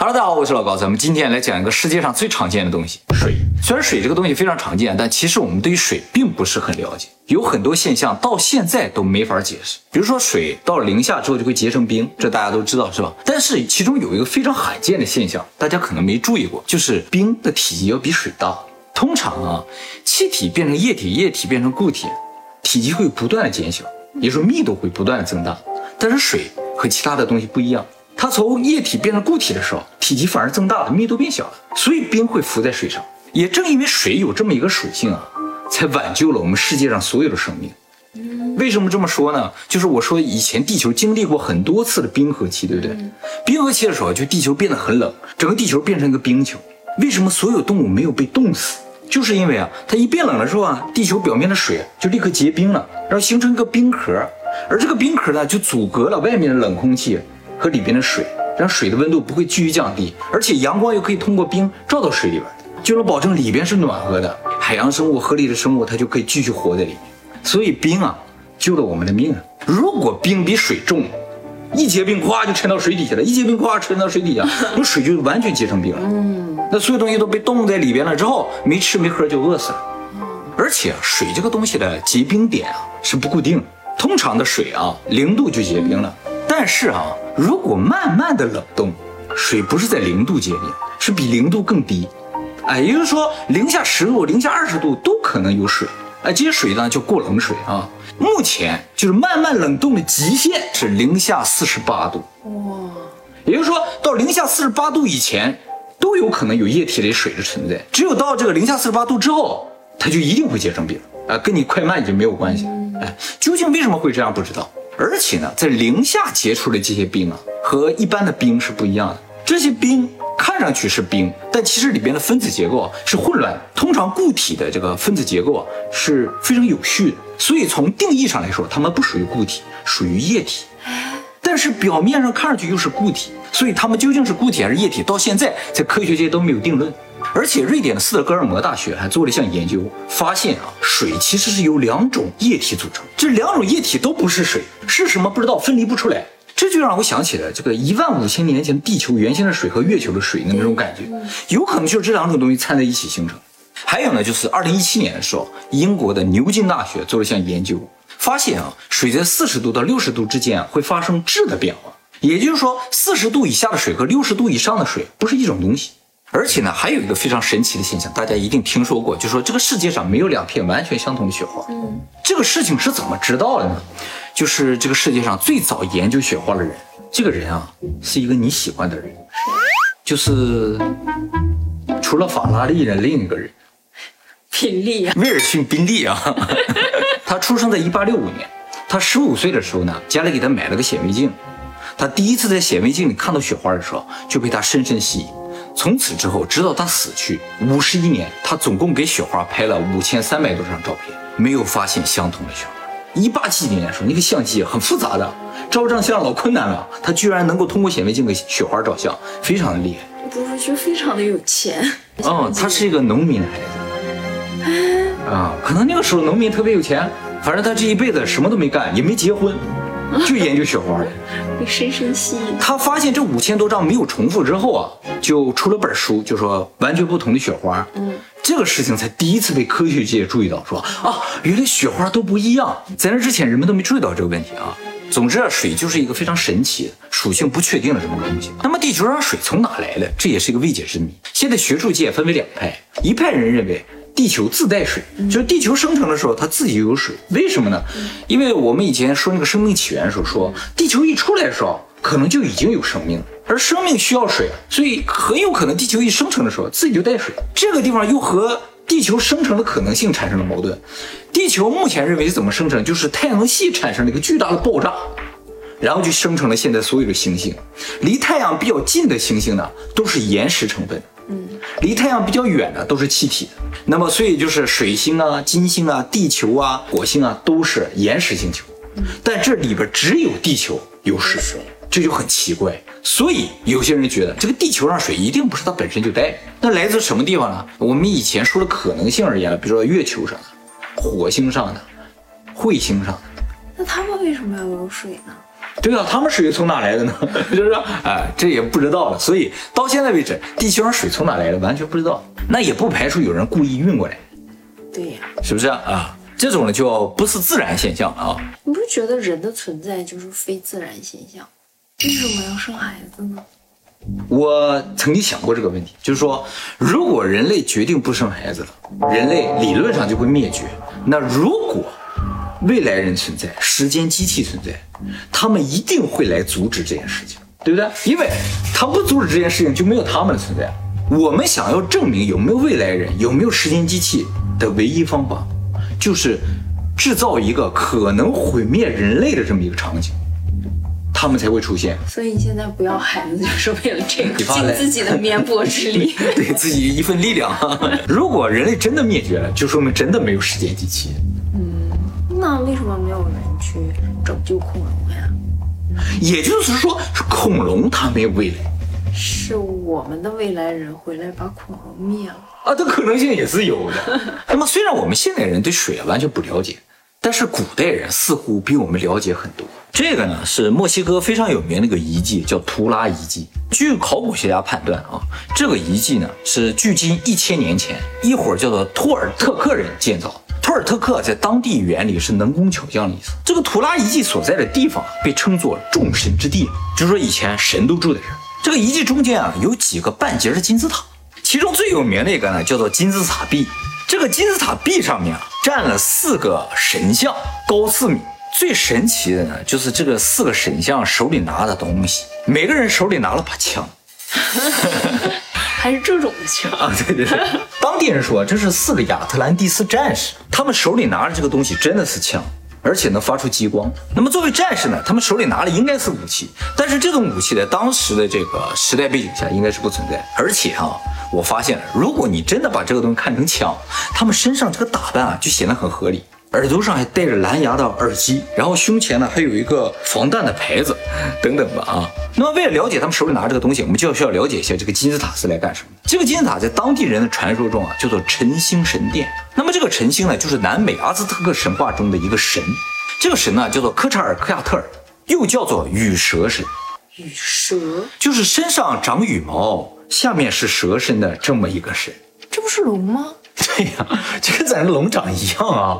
Hello，大家好，我是老高，咱们今天来讲一个世界上最常见的东西——水。虽然水这个东西非常常见，但其实我们对于水并不是很了解，有很多现象到现在都没法解释。比如说，水到了零下之后就会结成冰，这大家都知道是吧？但是其中有一个非常罕见的现象，大家可能没注意过，就是冰的体积要比水大。通常啊，气体变成液体，液体变成固体，体积会不断的减小，也就是说密度会不断的增大。但是水和其他的东西不一样。它从液体变成固体的时候，体积反而增大了，密度变小了，所以冰会浮在水上。也正因为水有这么一个属性啊，才挽救了我们世界上所有的生命。为什么这么说呢？就是我说以前地球经历过很多次的冰河期，对不对？冰河期的时候，就地球变得很冷，整个地球变成一个冰球。为什么所有动物没有被冻死？就是因为啊，它一变冷了之后啊，地球表面的水就立刻结冰了，然后形成一个冰壳，而这个冰壳呢，就阻隔了外面的冷空气。和里边的水，让水的温度不会继续降低，而且阳光又可以通过冰照到水里边，就能保证里边是暖和的。海洋生物、河里的生物，它就可以继续活在里面。所以冰啊，救了我们的命啊！如果冰比水重，一结冰咵就沉到水底下了，一结冰咵沉到水底下，那水就完全结成冰了。嗯，那所有东西都被冻在里边了之后，没吃没喝就饿死了。而且水这个东西的结冰点啊是不固定，通常的水啊零度就结冰了。但是啊，如果慢慢的冷冻，水不是在零度结冰，是比零度更低，哎，也就是说零下十度、零下二十度都可能有水，哎，这些水呢叫过冷水啊。目前就是慢慢冷冻的极限是零下四十八度，哇，也就是说到零下四十八度以前都有可能有液体类水的存在，只有到这个零下四十八度之后，它就一定会结成冰，啊，跟你快慢已经没有关系，哎，究竟为什么会这样不知道。而且呢，在零下结出的这些冰啊，和一般的冰是不一样的。这些冰看上去是冰，但其实里边的分子结构是混乱的。通常固体的这个分子结构啊是非常有序的，所以从定义上来说，它们不属于固体，属于液体。但是表面上看上去又是固体，所以它们究竟是固体还是液体，到现在在科学界都没有定论。而且瑞典的斯德哥尔摩大学还做了一项研究，发现啊，水其实是由两种液体组成，这两种液体都不是水，是什么不知道，分离不出来。这就让我想起了这个一万五千年前地球原先的水和月球的水的那种感觉，有可能就是这两种东西掺在一起形成。还有呢，就是二零一七年的时候，英国的牛津大学做了一项研究，发现啊，水在四十度到六十度之间会发生质的变化，也就是说，四十度以下的水和六十度以上的水不是一种东西。而且呢，还有一个非常神奇的现象，大家一定听说过，就说这个世界上没有两片完全相同的雪花。嗯，这个事情是怎么知道的呢？就是这个世界上最早研究雪花的人，这个人啊，是一个你喜欢的人，就是除了法拉利的另一个人，宾利啊，威尔逊·宾利啊。他出生在一八六五年，他十五岁的时候呢，家里给他买了个显微镜，他第一次在显微镜里看到雪花的时候，就被他深深吸引。从此之后，直到他死去五十一年，他总共给雪花拍了五千三百多张照片，没有发现相同的雪花。一八七几年的时候，那个相机很复杂的，照张相老困难了，他居然能够通过显微镜给雪花照相，非常的厉害。不是就非常的有钱？嗯，他是一个农民的孩子。啊，可能那个时候农民特别有钱，反正他这一辈子什么都没干，也没结婚。就研究雪花的，被深深吸引。他发现这五千多张没有重复之后啊，就出了本书，就说完全不同的雪花。嗯，这个事情才第一次被科学界注意到，说啊，原来雪花都不一样。在那之前，人们都没注意到这个问题啊。总之啊，水就是一个非常神奇、属性不确定的这么个东西。那么地球上水从哪来的？这也是一个未解之谜。现在学术界分为两派，一派人认为。地球自带水，就是地球生成的时候，它自己就有水。为什么呢？因为我们以前说那个生命起源的时候，说地球一出来的时候，可能就已经有生命了，而生命需要水，所以很有可能地球一生成的时候自己就带水。这个地方又和地球生成的可能性产生了矛盾。地球目前认为是怎么生成，就是太阳系产生了一个巨大的爆炸，然后就生成了现在所有的行星。离太阳比较近的行星呢，都是岩石成分。嗯，离太阳比较远的都是气体的，那么所以就是水星啊、金星啊、地球啊、火星啊都是岩石星球，但这里边只有地球有水，这就很奇怪。所以有些人觉得这个地球上水一定不是它本身就带，那来自什么地方呢？我们以前说的可能性而言，比如说月球上的、火星上的、彗星上的，那他们为什么要有水呢？对啊，他们水从哪来的呢？是不是？哎，这也不知道了。所以到现在为止，地球上水从哪来的完全不知道。那也不排除有人故意运过来，对呀，是不是啊？这种呢叫不是自然现象了啊。你不觉得人的存在就是非自然现象？为什么要生孩子呢？我曾经想过这个问题，就是说，如果人类决定不生孩子了，人类理论上就会灭绝。那如果未来人存在，时间机器存在，他们一定会来阻止这件事情，对不对？因为他不阻止这件事情，就没有他们的存在。我们想要证明有没有未来人，有没有时间机器的唯一方法，就是制造一个可能毁灭人类的这么一个场景。他们才会出现，所以你现在不要孩子，就是为了这个，你尽自己的绵薄之力。对自己一份力量。如果人类真的灭绝了，就说明真的没有时间机器。那为什么没有人去拯救恐龙呀？也就是说，是恐龙它没有未来是我们的未来人回来把恐龙灭了。啊，这可能性也是有的。那么，虽然我们现代人对水啊完全不了解，但是古代人似乎比我们了解很多。这个呢是墨西哥非常有名的一个遗迹，叫图拉遗迹。据考古学家判断啊，这个遗迹呢是距今一千年前一伙叫做托尔特克人建造的。库尔特克在当地语言里是能工巧匠的意思。这个图拉遗迹所在的地方被称作众神之地，就是说以前神都住在这儿。这个遗迹中间啊有几个半截的金字塔，其中最有名的一个呢叫做金字塔壁。这个金字塔壁上面啊站了四个神像，高四米。最神奇的呢就是这个四个神像手里拿的东西，每个人手里拿了把枪。还是这种的枪啊，对对对，当地人说这是四个亚特兰蒂斯战士，他们手里拿着这个东西真的是枪，而且能发出激光。那么作为战士呢，他们手里拿的应该是武器，但是这种武器在当时的这个时代背景下应该是不存在。而且哈、我发现了，如果你真的把这个东西看成枪，他们身上这个打扮啊就显得很合理。耳朵上还戴着蓝牙的耳机，然后胸前呢还有一个防弹的牌子，等等吧啊。那么为了了解他们手里拿这个东西，我们就要需要了解一下这个金字塔是来干什么的。这个金字塔在当地人的传说中啊叫做晨星神殿。那么这个晨星呢，就是南美阿兹特克神话中的一个神，这个神呢叫做科查尔克亚特尔，又叫做羽蛇神，羽蛇，就是身上长羽毛，下面是蛇身的这么一个神。这不是龙吗？对呀、就跟咱这龙长一样啊。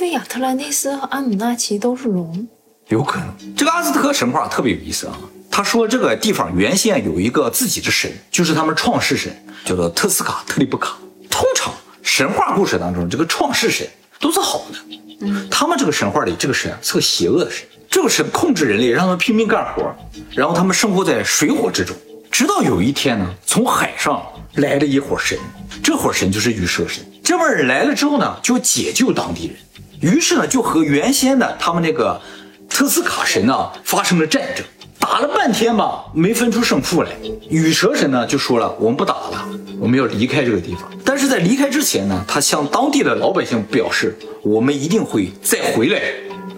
那莫非亚特兰蒂斯和阿努纳奇都是龙？有可能。这个阿兹特克神话特别有意思啊。他说这个地方原先有一个自己的神，就是他们创世神，叫做特斯卡特利布卡。通常神话故事当中，这个创世神都是好的。嗯，他们这个神话里这个神是个邪恶的神，这个神控制人类，让他们拼命干活，然后他们生活在水火之中。直到有一天呢，从海上来了一伙神，这伙神就是羽蛇神。这帮人来了之后呢，就解救当地人，于是呢，就和原先的他们那个特斯卡神呢发生了战争，打了半天吧，没分出胜负来。羽蛇神呢就说了，我们不打了，我们要离开这个地方。但是在离开之前呢，他向当地的老百姓表示，我们一定会再回来，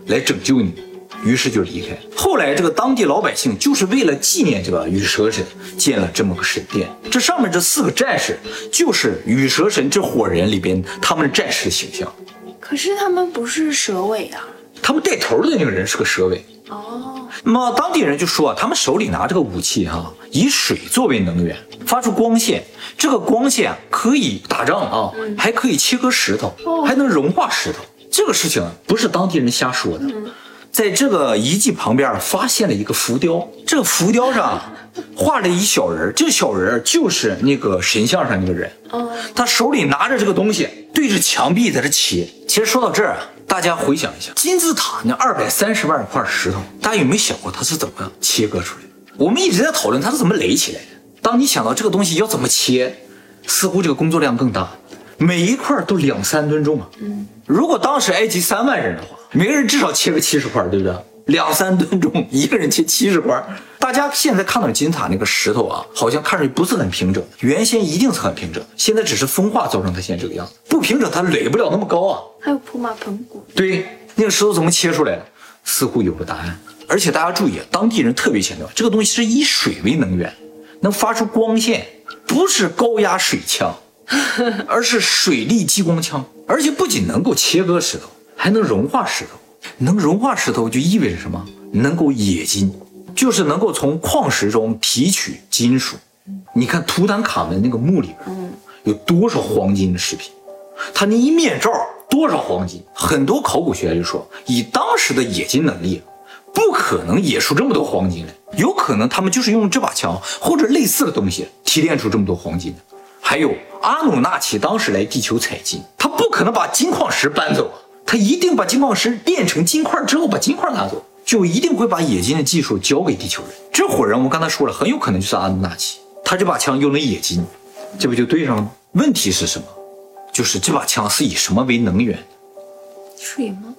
来拯救你。于是就离开。后来这个当地老百姓就是为了纪念这个羽蛇神，建了这么个神殿。这上面这四个战士就是羽蛇神这伙人里边他们战士的形象。可是他们不是蛇尾啊。他们带头的那个人是个蛇尾。哦，那么当地人就说啊，他们手里拿这个武器哈、以水作为能源，发出光线。这个光线啊可以打仗啊，还可以切割石头，还能融化石头。这个事情啊不是当地人瞎说的。在这个遗迹旁边发现了一个浮雕，这个浮雕上画了一小人，这个小人就是那个神像上那个人。他手里拿着这个东西，对着墙壁在这切。其实说到这儿啊，大家回想一下，金字塔那二百三十万块石头，大家有没有想过它是怎么切割出来的？我们一直在讨论它是怎么垒起来的。当你想到这个东西要怎么切，似乎这个工作量更大，每一块都两三吨重啊。嗯，如果当时埃及三万人的话，每个人至少切个七十块，对不对？两三吨重，一个人切七十块。大家现在看到金字塔那个石头啊，好像看上去不是很平整，原先一定是很平整，现在只是风化造成它现在这个样子。不平整，它垒不了那么高啊。还有普马盆骨。对，那个石头怎么切出来的？似乎有了答案。而且大家注意，啊，当地人特别强调，这个东西是以水为能源，能发出光线，不是高压水枪，而是水力激光枪。而且不仅能够切割石头，还能融化石头。能融化石头就意味着什么？能够冶金，就是能够从矿石中提取金属。你看图坦卡门那个墓里边，有多少黄金的饰品？他那一面罩多少黄金？很多考古学家就说，以当时的冶金能力，不可能冶出这么多黄金来。有可能他们就是用这把枪或者类似的东西提炼出这么多黄金的。还有阿努纳奇当时来地球采金，他不可能把金矿石搬走啊，他一定把金矿石炼成金块之后把金块拿走，就一定会把冶金的技术交给地球人。这伙人我们刚才说了，很有可能就是阿努纳奇，他这把枪用了冶金，这不就对上了吗？问题是什么？就是这把枪是以什么为能源？水吗？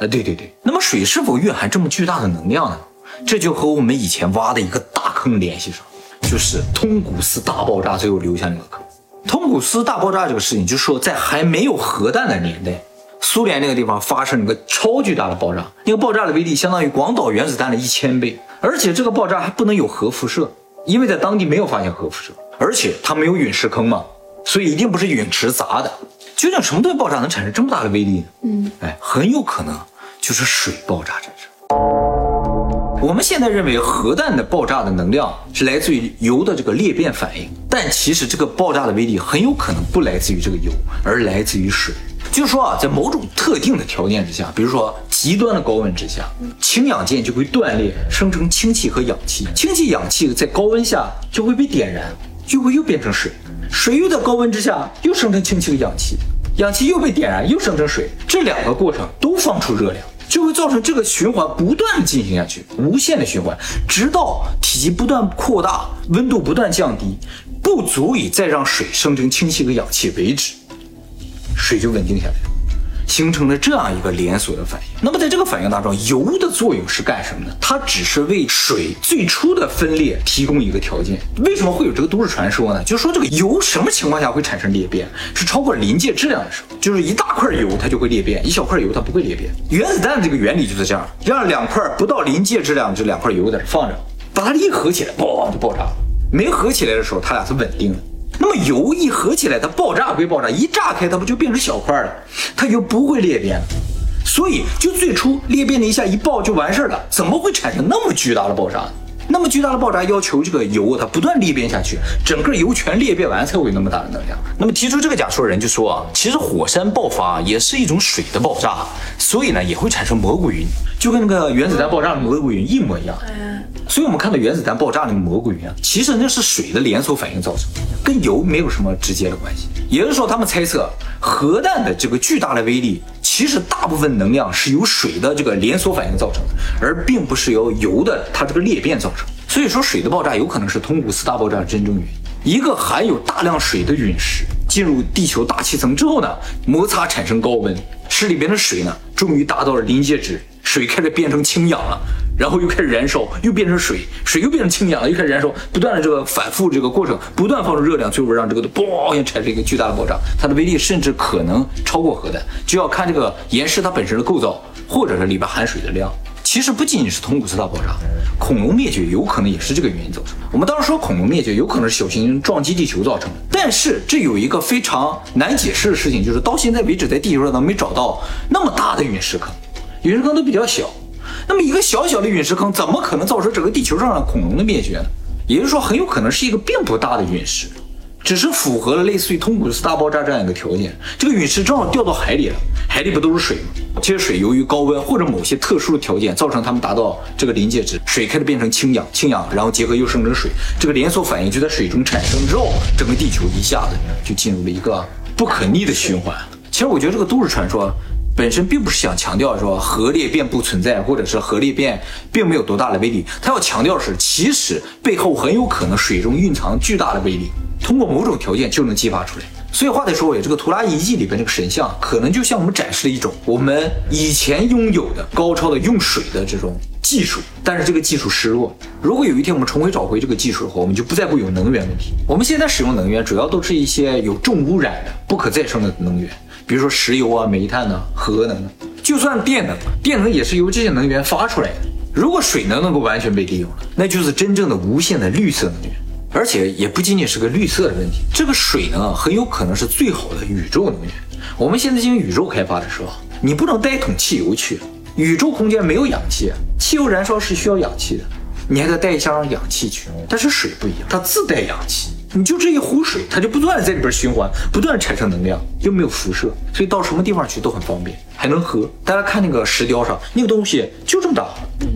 啊，对对对。那么水是否蕴含这么巨大的能量呢？这就和我们以前挖的一个大坑联系上，就是通古斯大爆炸最后留下那个坑。通古斯大爆炸这个事情，就是说在还没有核弹的年代，苏联那个地方发生了个超巨大的爆炸，那个爆炸的威力相当于广岛原子弹的一千倍，而且这个爆炸还不能有核辐射，因为在当地没有发现核辐射，而且它没有陨石坑嘛。所以一定不是陨石砸的。究竟什么东西爆炸能产生这么大的威力呢？嗯，哎，很有可能就是水爆炸产生。我们现在认为核弹的爆炸的能量是来自于铀的这个裂变反应，但其实这个爆炸的威力很有可能不来自于这个铀，而来自于水。就是说啊，在某种特定的条件之下，比如说极端的高温之下，氢氧键就会断裂，生成氢气和氧气。氢气、氧气在高温下就会被点燃，就会又变成水。水又在高温之下又生成氢气和氧气，氧气又被点燃，又生成水，这两个过程都放出热量，就会造成这个循环不断的进行下去，无限的循环，直到体积不断扩大，温度不断降低，不足以再让水生成氢气和氧气为止，水就稳定下来。形成了这样一个连锁的反应。那么在这个反应当中，铀的作用是干什么呢？它只是为水最初的分裂提供一个条件。为什么会有这个都市传说呢？就是说这个铀什么情况下会产生裂变？是超过临界质量的时候，就是一大块铀它就会裂变，一小块铀它不会裂变。原子弹这个原理就是这样，让两块不到临界质量这两块铀在这放着，把它一合起来，嘣就爆炸了。没合起来的时候，它俩是稳定的。那么油一合起来，它爆炸归爆炸，一炸开它不就变成小块了？它就不会裂变。所以就最初裂变了一下，一爆就完事儿了。怎么会产生那么巨大的爆炸？那么巨大的爆炸要求这个油它不断裂变下去，整个油全裂变完才会有那么大的能量。那么提出这个假说的人就说啊，其实火山爆发也是一种水的爆炸，所以呢也会产生蘑菇云，就跟那个原子弹爆炸的蘑菇云一模一样。所以我们看到原子弹爆炸那个蘑菇云啊，其实那是水的连锁反应造成，跟油没有什么直接的关系。也就是说，他们猜测核弹的这个巨大的威力，其实大部分能量是由水的这个连锁反应造成的，而并不是由油的它这个裂变造成。所以说，水的爆炸有可能是通古斯大爆炸的真正原因。一个含有大量水的陨石进入地球大气层之后呢，摩擦产生高温，使里边的水呢，终于达到了临界值，水开始变成氢氧了。然后又开始燃烧，又变成水，水又变成氢氧了，又开始燃烧，不断的这个反复这个过程，不断放出热量，最后让这个嘣产生一个巨大的爆炸，它的威力甚至可能超过核弹，就要看这个岩石它本身的构造，或者是里边含水的量。其实不仅仅是通古斯大爆炸，恐龙灭绝有可能也是这个原因造成的。我们当时说恐龙灭绝有可能是小行星撞击地球造成的，但是这有一个非常难解释的事情，就是到现在为止在地球上都没找到那么大的陨石坑，陨石坑都比较小。那么一个小小的陨石坑，怎么可能造成整个地球上的恐龙的灭绝呢？也就是说，很有可能是一个并不大的陨石，只是符合了类似于通古斯大爆炸这样一个条件。这个陨石正好掉到海里了，海里不都是水吗？这些水由于高温或者某些特殊的条件，造成它们达到这个临界值，水开始变成氢氧，氢氧然后结合又生成水，这个连锁反应就在水中产生之后，整个地球一下子就进入了一个不可逆的循环。其实我觉得这个都市传说。本身并不是想强调说核裂变不存在，或者是核裂变并没有多大的威力。他要强调是，其实背后很有可能水中蕴藏巨大的威力，通过某种条件就能激发出来。所以话再说回，这个图拉遗迹里边这个神像，可能就向我们展示了一种我们以前拥有的高超的用水的这种技术，但是这个技术失落。如果有一天我们重回找回这个技术的话，我们就不再会有能源问题。我们现在使用能源主要都是一些有重污染的、不可再生的能源。比如说石油啊、煤炭呢、核能，就算电能，电能也是由这些能源发出来的。如果水能能够完全被利用了，那就是真正的无限的绿色能源，而且也不仅仅是个绿色的问题，这个水呢很有可能是最好的宇宙能源。我们现在进行宇宙开发的时候，你不能带一桶汽油去，宇宙空间没有氧气，汽油燃烧是需要氧气的，你还得带一箱氧气去。但是水不一样，它自带氧气，你就这一壶水，它就不断的在里边循环，不断的产生能量，又没有辐射，所以到什么地方去都很方便，还能喝。大家看那个石雕上那个东西就这么大，嗯，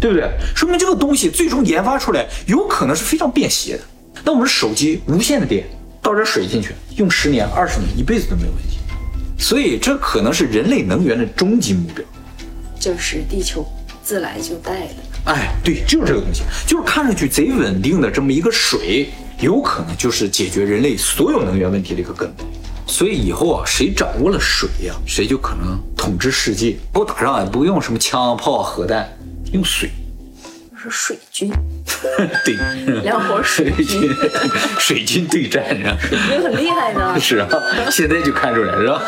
对不对？说明这个东西最终研发出来有可能是非常便携的。那我们手机无线的电倒点水进去，用十年、二十年、一辈子都没有问题。所以这可能是人类能源的终极目标。就是地球自来就带了。哎，对，就是这个东西，就是看上去贼稳定的这么一个水，有可能就是解决人类所有能源问题的一个根本。所以以后啊，谁掌握了水呀，谁就可能统治世界。不打仗也不用什么枪炮核弹，用水。是水军，对，两伙水军，水军对战，水军很厉害呢。是啊，现在就看出来是吧？